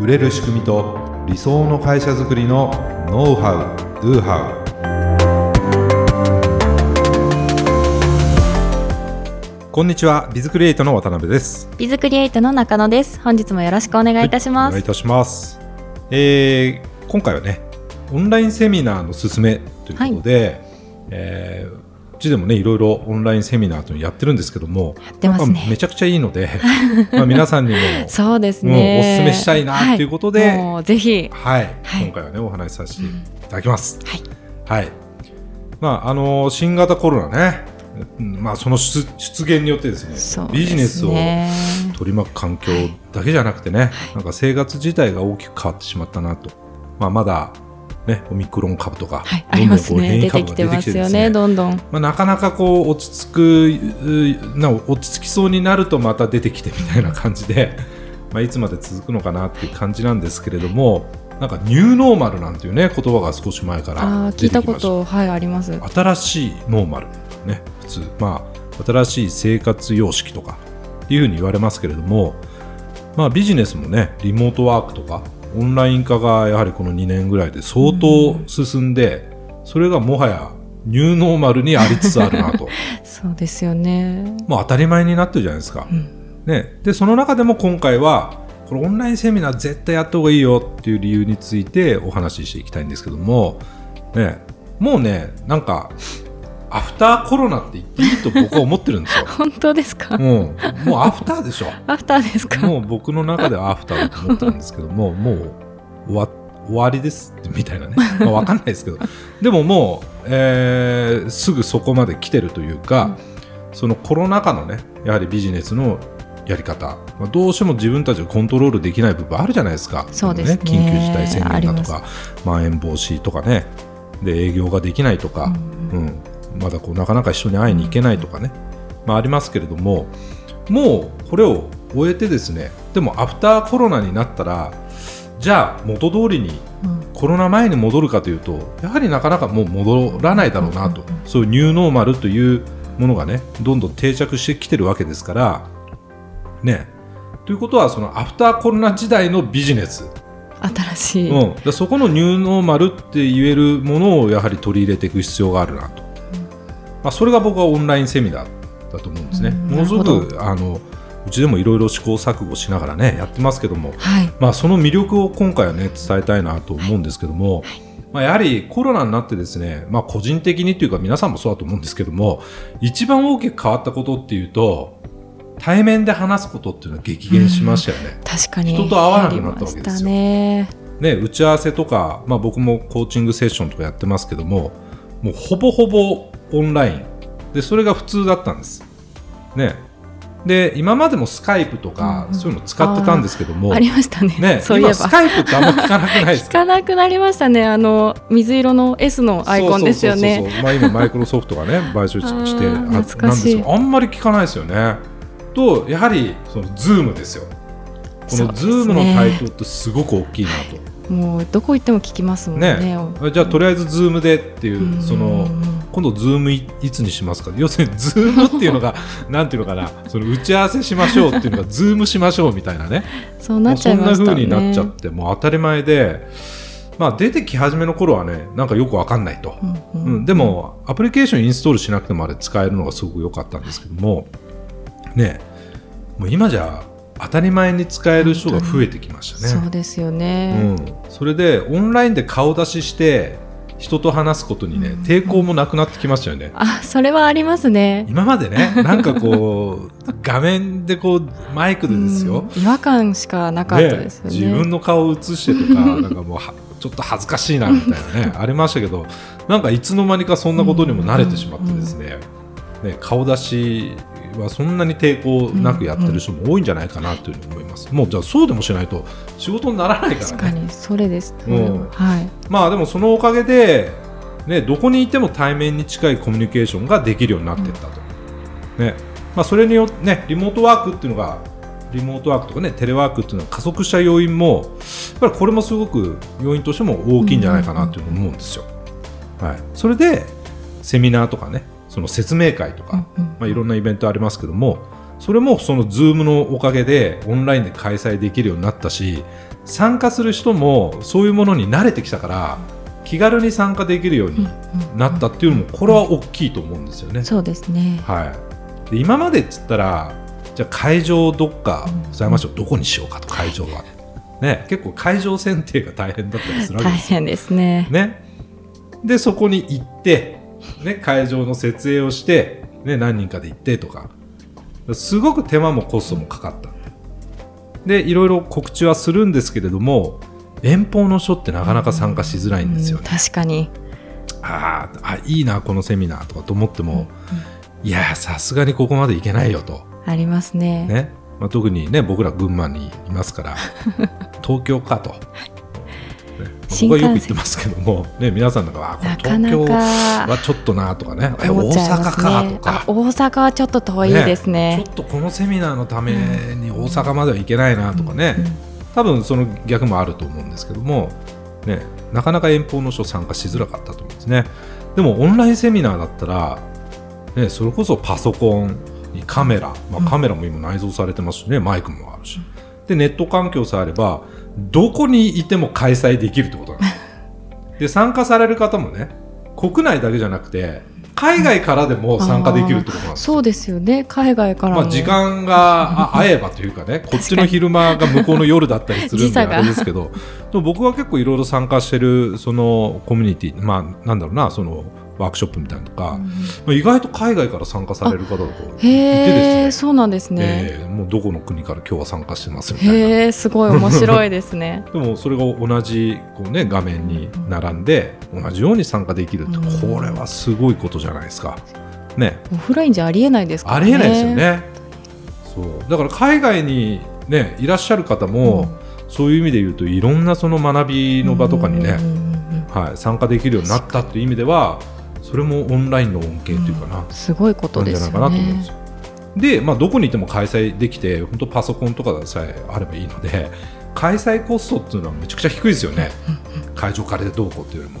売れる仕組みと理想の会社づくりのノウハウ・ドゥハウこんにちはビズクリエイトの渡辺です。ビズクリエイトの中野です。本日もよろしくお願いいたします、はい、お願いいたします、えー今回はねオンラインセミナーの勧めということで、えーうちでもねいろいろオンラインセミナーとやってるんですけどもやってますね。めちゃくちゃいいので まあ皆さんにもそうですもうねおすすめしたいなということではい。ぜひ。はい、はい。今回はねお話しさせていただきます。はい。はい。まああの新型コロナね、うんまあその出出現によってですねそうビジネスをね取り巻く環境だけじゃなくてね、なんか生活自体が大きく変わってしまったなと。まあまだねオミクロン株とか、はいどんどんこう変異株が出てきてますねよね。どんどん。まあ、なかなかこう落ち着くうな落ち着きそうになるとまた出てきてみたいな感じで、まあ、いつまで続くのかなっていう感じなんですけれどもなんかニューノーマルなんていうね言葉が少し前からあー聞いた出てきました。ことはいあります。新しいノーマルね普通。まあ新しい生活様式とかっていうふうに言われますけれどもまあビジネスもねリモートワークとかオンライン化がやはりこの2年ぐらいで相当進んで、それがもはやニューノーマルにありつつあるなと。そうですよね。もう当たり前になってるじゃないですか。うん。ね、でその中でも今回はこれオンラインセミナー絶対やった方がいいよっていう理由についてお話ししていきたいんですけども、ね、もうねなんかアフターコロナって言っていいと僕は思ってるんですよ。本当ですか？もうもうアフターでしょ。アフターですか？もう僕の中ではアフターだと思ってるんですけどももう終わ終わりですみたいなね、まあ、わかんないですけど。でももう、えーすぐそこまで来てるというか、そのコロナ禍のねやはりビジネスのやり方、まあ、どうしても自分たちがコントロールできない部分あるじゃないですか。そうですね。緊急事態宣言だとかまん延防止とかね。で営業ができないとか、うんまだこうなかなか人に会いに行けないとかね、まあ、ありますけれどももうこれを終えてですねでもアフターコロナになったらじゃあ元通りにうん。コロナ前に戻るかというとやはりなかなかもう戻らないだろうなと、そういうニューノーマルというものがねどんどん定着してきてるわけですから。ね。ということはそのアフターコロナ時代のビジネス、新しい、うん、でそこのニューノーマルって言えるものをやはり取り入れていく必要があるなと、まあ、それが僕はオンラインセミナーだと思うんですね。うんものすごくあのうちでもいろいろ試行錯誤しながらねやってますけども、はい。まあ、その魅力を今回はね伝えたいなと思うんですけども、まあ、やはりコロナになってですね、まあ、個人的にというか皆さんもそうだと思うんですけども一番大きく変わったことっていうと対面で話すことっていうのは激減しましたよね。確かに。人と会わなくなったわけですよ。ね打ち合わせとか、まあ、僕もコーチングセッションとかやってますけどももうほぼほぼオンライン。でそれが普通だったんです。ね、で今までもスカイプとか、うんうん。そういうの使ってたんですけどもありましたね。ね、そういえば。今スカイプってあんま聞かなくないです聞かなくなりましたね。あの水色の S のアイコンですよね。そうそうそうそう。まあ、今マイクロソフトがね 買収してあなんですけどあんまり聞かないですよね。とやはりそのズームですよ。このズームの台頭ってすごく大きいなと。もうどこ行っても聞きますもんね。ね、じゃあとりあえずズームでっていう、うん。その今度ズームいいつにしますか？要するにズームっていうのが なんていうのかな？その打ち合わせしましょうっていうのが ズームしましょうみたいなね。そうなっちゃいまもうそんな風になっちゃってもう当たり前で、まあ、出てき始めの頃はねなんかよくわかんないと、うんうん。うん、でもアプリケーションインストールしなくてもあれ使えるのがすごく良かったんですけどもねもう今じゃ当たり前に使える人が増えてきましたね。そうですよね、うん、それでオンラインで顔出しして人と話すことにね、うん。抵抗もなくなってきましたよね。あそれはありますね。今までね なんかこう画面でこうマイクでですよ、うん。違和感しかなかったですよね。自分の顔を映してとか なんかもうはちょっと恥ずかしいなみたいなねありましたけどなんかいつの間にかそんなことにも慣れてしまってですね,、ね顔出しはそんなに抵抗なくやってる人も多いんじゃないかなというふうに思います、もうじゃあそうでもしないと仕事にならないからね。確かにそれです、うんはい。まあでもそのおかげで、ね、どこにいても対面に近いコミュニケーションができるようになっていったと、ね。まあ、それによって、ね、リモートワークっていうのがリモートワークとかねテレワークっていうのが加速した要因もやっぱりこれもすごく要因としても大きいんじゃないかなというふうに思うんですよ。はい、それでセミナーとかねその説明会とか、うんうんまあ、いろんなイベントありますけどもそれもその Zoom のおかげでオンラインで開催できるようになったし参加する人もそういうものに慣れてきたから気軽に参加できるようになったっていうのもこれは大きいと思うんですよね。そうですね。はい、で今までっつったらじゃあ会場どっかございましょう、どこにしようかと会場は、ね、結構会場選定が大変だったりするわけ大ですよ。変ですね。ね、でそこに行って、ね、会場の設営をして、ね、何人かで行ってとかすごく手間もコストもかかったでいろいろ告知はするんですけれども遠方の人ってなかなか参加しづらいんですようんね。確かに。あーあいいなこのセミナーとかと思っても、いやさすがにここまで行けないよと、ありますね。ねまあ、特にね僕ら群馬にいますから 東京かと、僕はよく言ってますけども、ね、皆さんなんか東京かはちょっとなとかねえ大阪かねとか。あ。大阪はちょっと遠いですね。ちょっとこのセミナーのために大阪までは行けないなとかね、うん多分その逆もあると思うんですけども、ね、なかなか遠方の人参加しづらかったと思うんですね。でもオンラインセミナーだったら、ね、それこそパソコンにカメラ、まあ、カメラも今内蔵されてますしね、マイクもあるし。でネット環境さえあればどこにいても開催できるってことなんですで参加される方もね国内だけじゃなくて海外からでも参加できるってことなんですよそうですよね。海外からも。まあ、時間があ合えばというかね、こっちの昼間が向こうの夜だったりするんであれですけど、でも僕は結構いろいろ参加してるそのコミュニティ、まあなんだろうな、そのワークショップみたいなのとか、まあ、意外と海外から参加される方がこういてですね、そうなんですね。えーもうどこの国から今日は参加してますみたいな。へえ、すごい面白いですね。でもそれが同じこう、ね、画面に並んで同じように参加できるってうんこれはすごいことじゃないですか。ね、オフラインじゃありえないですからね。ありえないですよ。ね。そうだから海外に、ね、いらっしゃる方も、そういう意味で言うといろんなその学びの場とかにね、うんうんうんはい、参加できるようになったっていう意味ではそれもオンラインの恩恵というかな、うんすごいことなんじゃないかですよねなと思うんですよ。。で、まあ、どこにいても開催できて本当パソコンとかさえあればいいので開催コストっていうのはめちゃくちゃ低いですよね、会場からでどうこうっていうよりも。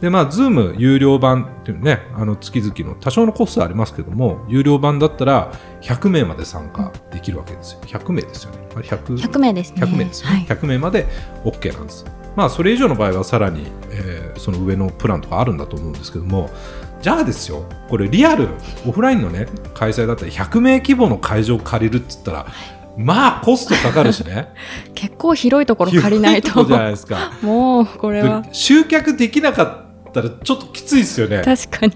でまあ、Zoom 有料版っていうね、あの月々の多少のコストはありますけども、有料版だったら100名まで参加できるわけですよ。100名ですよね。あれ 100, 100名ですね。100名ですよね、はい。100名まで OK なんです。まあ、それ以上の場合はさらに、えーその上のプランとかあるんだと思うんですけども、じゃあですよ、これリアル、オフラインのね、開催だったら100名規模の会場を借りるっつったら、まあコストかかるしね。結構広いところ借りないとじゃないですか。もうこれはで集客できなかったらちょっときついですよね。確かに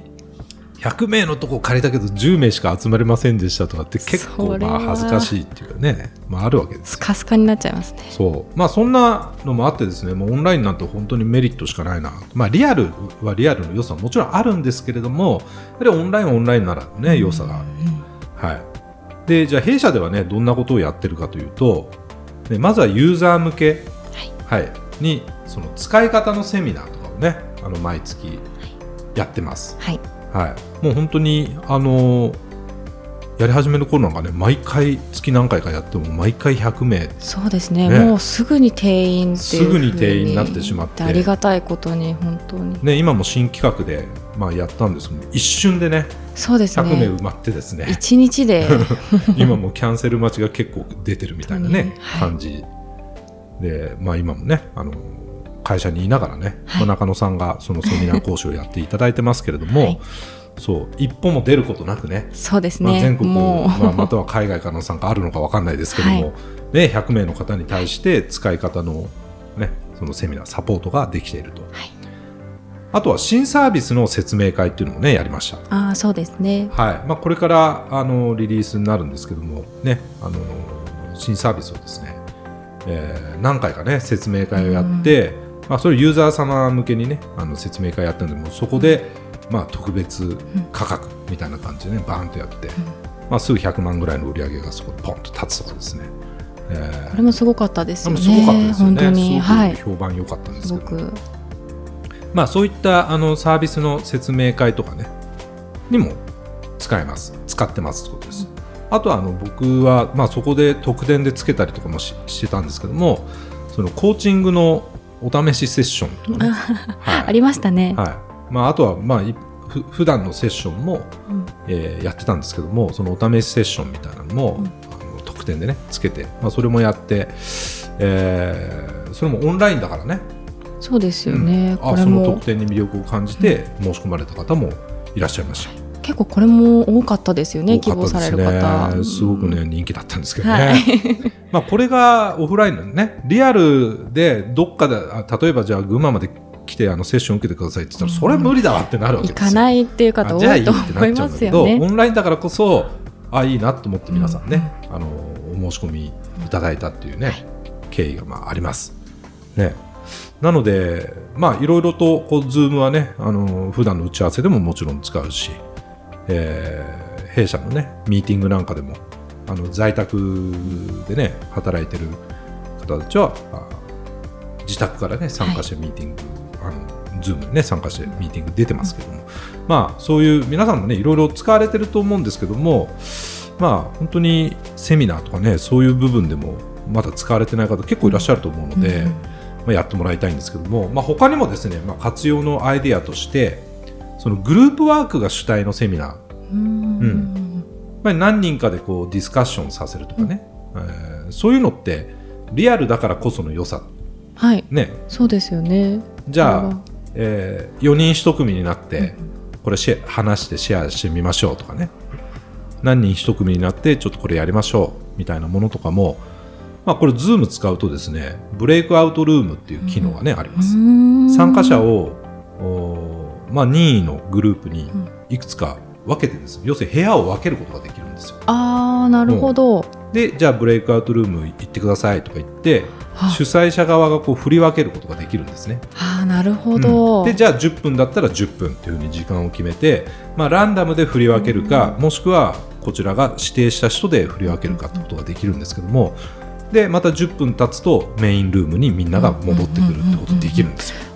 100名のとこ借りたけど10名しか集まれませんでしたとかって結構まあ恥ずかしいっていうかね、まああるわけです。よスカスカになっちゃいますね。そう。まあそんなのもあってですねもうオンラインなんて本当にメリットしかないな。まあリアルはリアルの良さももちろんあるんですけれどもやはりオンラインはオンラインならね良さがある、はい、でじゃあ弊社ではねどんなことをやってるかというと、ね、まずはユーザー向け、はい。にその使い方のセミナーとかをねあの毎月やってます、はい。はい、もう本当にあのやり始める頃なんかね毎回月何回かやっても毎回100名。そうですね。ね。もうすぐに定員っていうすぐに定員になってしまって。ありがたいことに本当に。ね、今も新企画で、まあ、やったんですけど一瞬でねそうです100名ね埋まってですね。一日で。今もうキャンセル待ちが結構出てるみたいなね、はい。感じ。で、まあ、今もねあの会社にいながらね、はい。まあ中野さんがそのセミナー講師をやっていただいてますけれども、はい。そう一歩も出ることなくねそうですまあ、ね全国、まあ、または海外からの参加あるのか分かんないですけども、はい。ね、100名の方に対して使い方の,、ね、そのセミナーサポートができていると、はい。あとは新サービスの説明会っていうのもねやりました、ああそうですね。はい。まあ、これからあのリリースになるんですけども、ね、あの新サービスをですね、えー何回かね説明会をやって、まあ、それユーザー様向けにねあの説明会やったんでもうそこで、まあ、特別価格みたいな感じでねバーンとやって、まあ、すぐ100万ぐらいの売り上げがそこでポンと立つとかですね、えー。これもすごかったですよねすごかったですよね。本当に。はいすごく評判良かったんですすけど、ごく。まあ、そういったあのサービスの説明会とかねにも使えます。使ってますってことです、あとはあの僕は、まあ、そこで特典でつけたりとかもししてたんですけどもそのコーチングのお試しセッションとかね、はい。ありましたね、はい。まあ、あとは、まあ、普段のセッションも、うん。えーやってたんですけどもそのお試しセッションみたいなのも、うん。あの特典でねつけて、まあ、それもやって、えーーそれもオンラインだからね。そうですよね、うん。あその特典に魅力を感じて申し込まれた方もいらっしゃいました。結構これも多かったですよね希多かった望される方。ねすごくね人気だったんですけどね、はいまあこれがオフラインのね。リアルでどっかであ例えばじゃあ群馬まで来てあのセッション受けてくださいって言ったらそれは無理だわってなるわけ行ですよ。かないっていう方多いと思いますよね。オンラインだからこそあいいなと思って皆さんね、あのお申し込みいただいたっていうね、はい。経緯がまああります。ね、なので、まあ、いろいろとこう Zoom はねあの普段の打ち合わせでももちろん使うし、えー弊社のねミーティングなんかでもあの在宅でね働いてる方たちはあ自宅からね参加してミーティング、あの Zoom にね参加してミーティング出てますけども、まあそういう皆さんもねいろいろ使われてると思うんですけどもまあ本当にセミナーとかねそういう部分でもまだ使われてない方結構いらっしゃると思うので、うん。うん。まあ、やってもらいたいんですけども、まあ、他にもですね、まあ、活用のアイデアとしてそのグループワークが主体のセミナー。うん。やっぱり何人かでこうディスカッションさせるとかね、えーそういうのってリアルだからこその良さ。はい。ね。そうですよね。じゃあえ4人1組になってこれシェ話してシェアしてみましょうとかね。何人1組になってちょっとこれやりましょうみたいなものとかも、まあ、これ Zoom 使うとですねブレイクアウトルームっていう機能がね、あります。参加者をまあ、任意のグループにいくつか分けてですね要するに部屋を分けることができるんですよ。ああなるほど、でじゃあブレイクアウトルーム行ってくださいとか言っては主催者側がこう振り分けることができるんですね。ああなるほど、うん。でじゃあ10分だったら10分っていうふうに時間を決めて、まあ、ランダムで振り分けるか、もしくはこちらが指定した人で振り分けるかってことができるんですけどもでまた10分経つとメインルームにみんなが戻ってくるってことができるんですよ。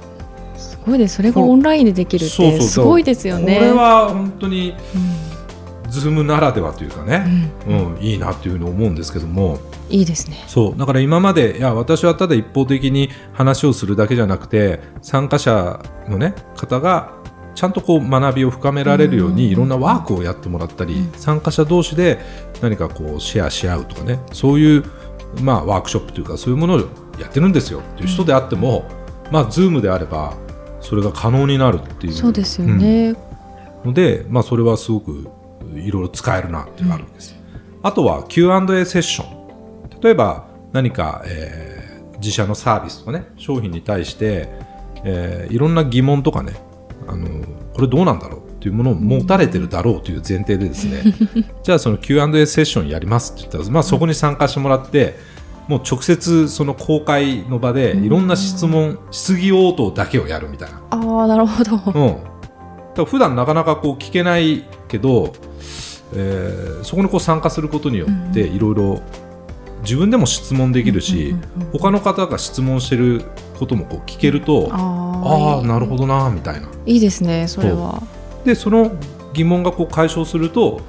すごいですそれがオンラインでできるってすごいですよね。これは本当にうん。ズームならではというかね、うん。うん、いいなっていうふうに思うんですけども。いいですね。そう。だから今までいや私はただ一方的に話をするだけじゃなくて参加者の、ね、方がちゃんとこう学びを深められるようにいろんなワークをやってもらったり、参加者同士で何かこうシェアし合うとかね。そういう、まあ、ワークショップというかそういうものをやってるんですよっていう人であっても、まあ、Zoom であればそれが可能になるっていう。そうですよね、ので、まあ、それはすごくいろいろ使えるなっていうのがあるんです、あとは Q&A セッション。例えば何か、えー自社のサービスとかね商品に対して、えーいろんな疑問とかねあのこれどうなんだろうっていうものを持たれてるだろうという前提でですね。じゃあその Q&A セッションやりますって言ったら、まあ、そこに参加してもらって、もう直接その公開の場でいろんな質問、質疑応答だけをやるみたいな。ああなるほど、うん、だ普段なかなかこう聞けないけど、えーそこにこう参加することによっていろいろ自分でも質問できるし、うんうん他の方が質問してることもこう聞けるとあああなるほどなみたいな。いいですねそれは。でその疑問がこう解消すると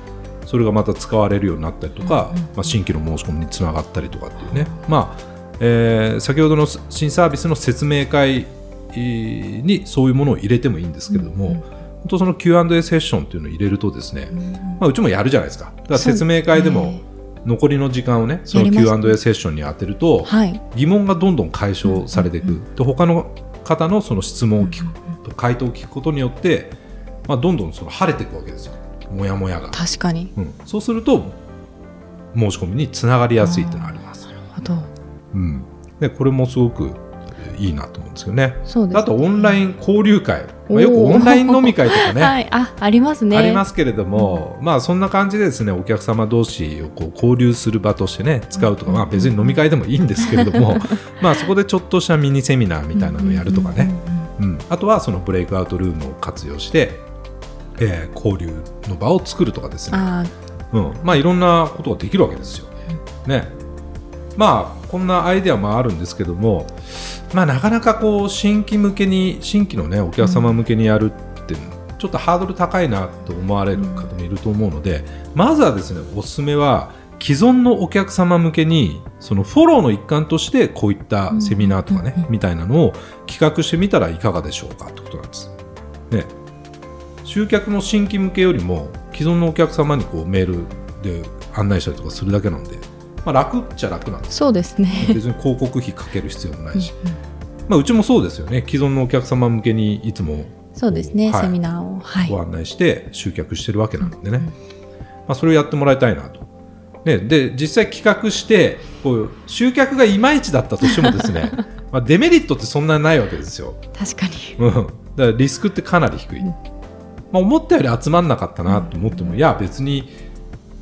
それがまた使われるようになったりとか、うんうんうん。まあ、新規の申し込みにつながったりとかっていうね、まあえー先ほどの新サービスの説明会えーにそういうものを入れてもいいんですけれども、うんうん本当その Q&A セッションっていうのを入れるとですね、まあ、うちもやるじゃないですか。だから説明会でもね。残りの時間をねその Q&A セッションに当てると、はい。疑問がどんどん解消されていく、で他の方のその質問を聞く、回答を聞くことによって、まあ、どんどんその晴れていくわけですよもやもやが、確かに。うん、そうすると申し込みにつながりやすいっていうのがあります、なるほど。うん、でこれもすごくえーいいなと思うんですよね。そうですね。あとオンライン交流会、まあ、よくオンライン飲み会とかね。はい。あありますね。ありますけれども、まあそんな感じでですねお客様同士をこう交流する場としてね使うとか、まあ、別に飲み会でもいいんですけれども まあそこでちょっとしたミニセミナーみたいなのをやるとかね、うん、あとはそのブレイクアウトルームを活用して、えー交流の場を作るとかですね、あうん、まあいろんなことができるわけですよ。ね、まあこんなアイデアもあるんですけども、まあ、なかなかこう新規向けに新規のねお客様向けにやるってちょっとハードル高いなと思われる方もいると思うので、まずはですねおすすめは既存のお客様向けにそのフォローの一環としてこういったセミナーとかね、みたいなのを企画してみたらいかがでしょうかってことなんです。ね、集客の新規向けよりも既存のお客様にこうメールで案内したりとかするだけなんで、ままあ、楽っちゃ楽なんですそうですね。別に広告費かける必要もないし、うんうんまあ、うちもそうですよね既存のお客様向けにいつもそうですね、はいセミナーを。はい。ご案内して集客してるわけなんでね、まあ、それをやってもらいたいなと。ね、で実際企画してこう集客がいまいちだったとしてもですね まあデメリットってそんなにないわけですよ。確かに。うん、だからリスクってかなり低い、うんまあ、思ったより集まんなかったなと思っても、いや別に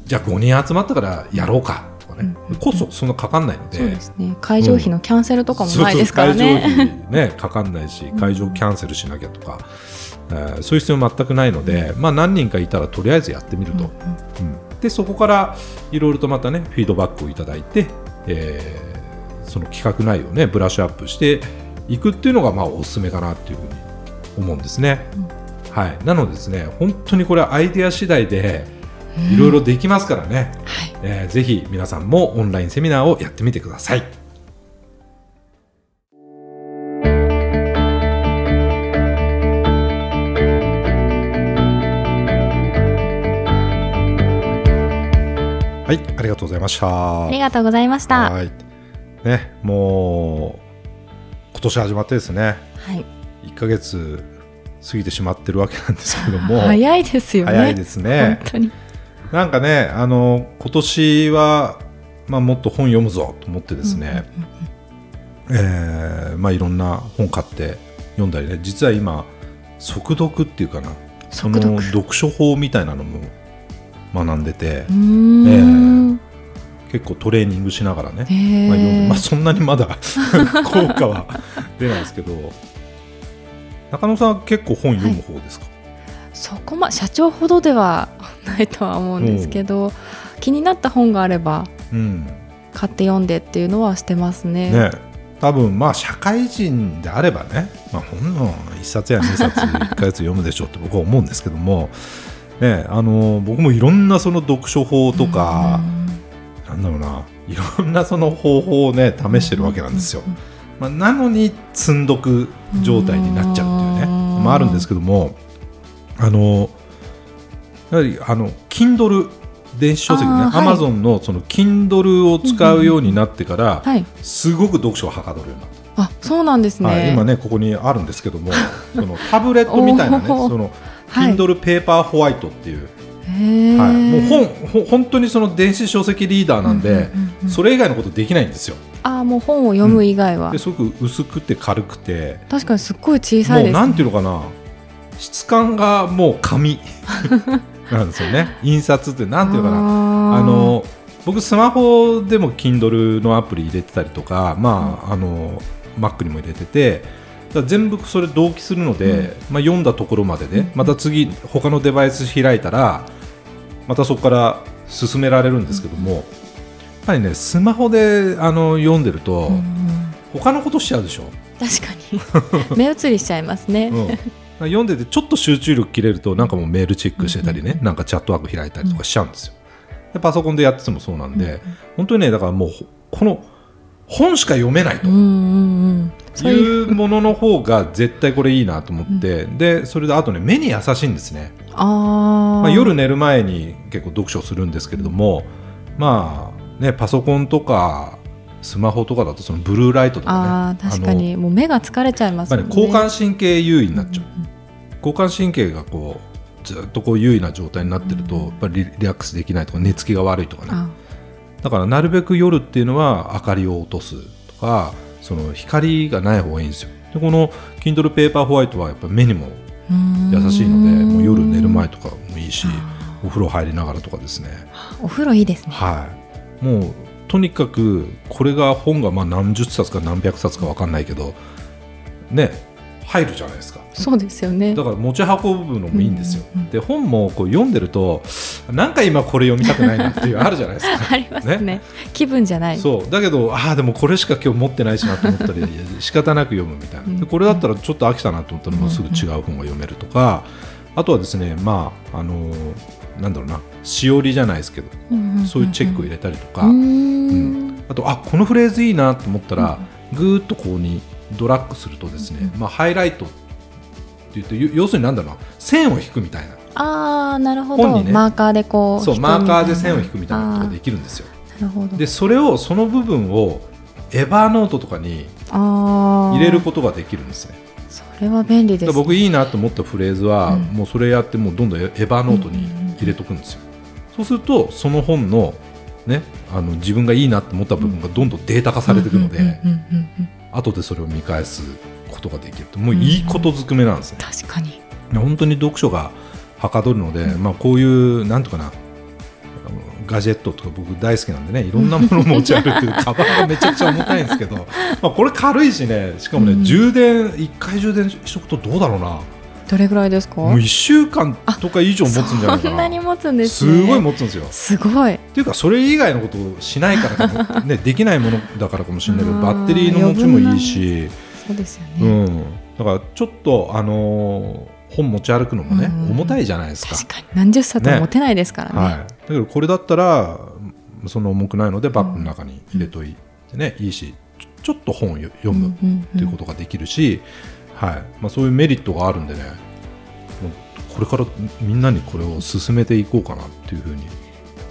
じゃあ5人集まったからやろうかとかね、うんこそそんなかかんないので。そうですね。会場費のキャンセルとかもないですからそうそう会場 ね。かかんないし会場キャンセルしなきゃとか、えーそういう必要全くないので、まあ、何人かいたらとりあえずやってみると、うんでそこからいろいろとまたねフィードバックをいただいて、えーその企画内容をねブラッシュアップしていくっていうのがまあおすすめかなっていうふうに思うんですね。はい、なのでですね本当にこれアイデア次第でいろいろできますからね、はい。えーぜひ皆さんもオンラインセミナーをやってみてください。はい、ありがとうございました。ありがとうございました。ははい。ね、もう今年始まってですね、い。1ヶ月過ぎてしまってるわけなんですけども、早いですよね。早いですね本。当に。なんかね、あの今年は、まあ、もっと本読むぞと思ってですね、えーまあ、いろんな本買って読んだりね、実は今、速読っていうかな、その速読読書法みたいなのも学んでてう、ーん。結構トレーニングしながらね、へまあ、読んでえまあ、。そんなにまだ 効果は出ないですけど、中野さんは結構本読む方ですか、そこま社長ほどではないとは思うんですけど、気になった本があればうん。買って読んでっていうのはしてますね。ね、多分まあ社会人であればね、まあ、本の1冊や2冊 1ヶ月読むでしょうって僕は思うんですけども、ね、あの僕もいろんなその読書法とか、なんだろうないろんなその方法をね試してるわけなんですよ。まあ、なのに積んどく状態になっちゃうっていうね、うんまあ、あるんですけどもあのやはりあの Kindle 電子書籍ねあーはい Amazon のその Kindle を使うようになってから、はい。すごく読書をはかどるようになった、あ、そうなんですね。はい、今ねここにあるんですけども そのタブレットみたいなねそのはい Kindle ペーパーホワイトっていう。はい、もう本ほ本当にその電子書籍リーダーなんで、うんうんうんうん。それ以外のことできないんですよ。あーもう本を読む以外は、ですごく薄くて軽くて。確かにすっごい小さいです、ね。もうなんていうのかな。質感がもう紙 なんですよね。印刷ってなんていうのかな。なあの僕スマホでも Kindle のアプリ入れてたりとか、まああの Mac にも入れてて全部それ同期するので、まあ、読んだところまでで、また次他のデバイス開いたらまたそこから進められるんですけども、やっぱりねスマホであの読んでると、うんうん。他のことしちゃうでしょ、確かに。目移りしちゃいますね。うん。読んでてちょっと集中力切れるとなんかもうメールチェックしてたりね、なんかチャットワーク開いたりとかしちゃうんですよ。でパソコンでやっててもそうなんで、本当にねだからもうほこの本しか読めないと。いいう。うものの方が絶対これいいなと思って、でそれであとね目に優しいんですね、あー、まあ、夜寝る前に結構読書するんですけれどもまあねパソコンとかスマホとかだとそのブルーライトとかね。確かに。もう目が疲れちゃいますやっぱりもんね。交感神経優位になっちゃう、うんうん交感神経がこうずっとこう優位な状態になってると、やっぱりリリラックスできないとか寝つきが悪いとかね。あだからなるべく夜っていうのは明かりを落とすとかその光がない方がいいんですよ。でこの Kindle ペーパーホワイトはやっぱ目にも優しいのでもう夜寝る前とかもいいしあお風呂入りながらとかですね。お風呂いいですね。はい。もうとにかくこれが本がまあ何十冊か何百冊か分かんないけどね入るじゃないですか。そうですよね。だ。から持ち運ぶのもいいんですよ、うんうんうん。で本もこう読んでるとなんか今これ読みたくないなっていうあるじゃないですか。ありますね。気分じゃない。そう。だけどああでもこれしか今日持ってないしなと思ったり仕方なく読むみたいな。うんでこれだったらちょっと飽きたなと思ったらもうすぐ違う本が読めるとかあとはですねまああのーなんだろうなしおりじゃないですけどんんんそういうチェックを入れたりとか、うん。ん。あとあこのフレーズいいなと思ったら、ぐーっとここにドラッグするとですね、まあ、ハイライトって言ってよ要するになんだろうな線を引くみたいな。ああなるほど、本にね。マーカーでこうそうマーカーで線をく引くみたいなことができるんですよ。なるほど。でそれをその部分をエヴァーノートとかに入れることができるんですね。それは便利です、ね、僕いいなと思ったフレーズは、うん。もうそれやってもうどんどんエヴァーノートに入れとくんですよ、そうするとその本のねあの自分がいいなと思った部分がどんどんデータ化されていくので、うんうんうんうんうん後でそれを見返すことができると。もういいことずくめなんですね、確かに。本当に読書がはかどるので、まあ、こういうなんとかなガジェットとか僕大好きなんでねいろんなものを持ち歩くカバンがめちゃくちゃ重たいんですけどまあこれ軽いしねしかもね、うん。充電1回充電しとくとどうだろうなどれぐらいですか？もう1週間とか以上持つんじゃないかな。そんなに持つんですね。すごい持つんですよ。すごい。っていうかそれ以外のことをしないからかも、ね、できないものだからかもしれないけどバッテリーの持ちもいいし、そうですよね、うん、だからちょっと、あのー本持ち歩くのもね、うん重たいじゃないですか。確かに。何十冊も持てないですからね。はい、だけどこれだったらその重くないのでバッグの中に入れといてね、いいしちょっと本をよ読むっうんていうことができるし、はい。まあ、そういうメリットがあるんでねこれからみんなにこれを進めていこうかなっていうふうに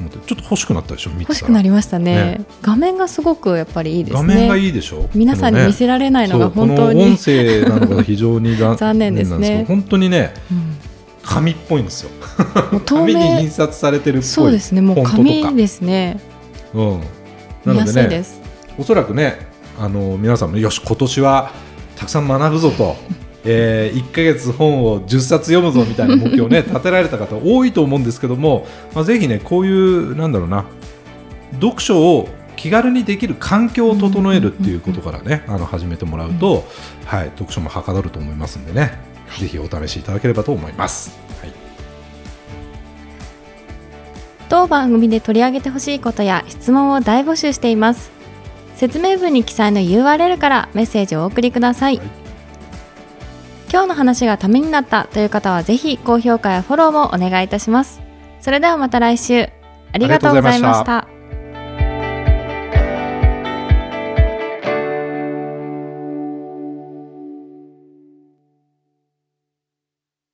思ってちょっと欲しくなったでしょ欲したくならりましたね。ね。画面がすごくやっぱりいいですね。画面がいいでしょ？皆さんに見せられないのが本当に。音声なのが非常にだ 残念ですね。本当にねうん。紙っぽいんですよ。紙に明印刷されてるっぽいそうですね。もう紙ですね。うん、な見やのですねいです。おそらくねあの皆さんもよし今年はたくさん学ぶぞと、えー、1ヶ月本を10冊読むぞみたいな目標をね 立てられた方多いと思うんですけども、まあ、ぜひねこういうなんだろうな読書を気軽にできる環境を整えるっていうことからね、あの始めてもらうと、はい、読書もはかどると思いますんでね、ぜひお試しいただければと思います。はい。当番組で取り上げてほしいことや質問を大募集しています説明文に記載の URL からメッセージをお送りください、はい。今日の話がためになったという方はぜひ高評価やフォローもお願いいたします。それではまた来週。ありがとうございました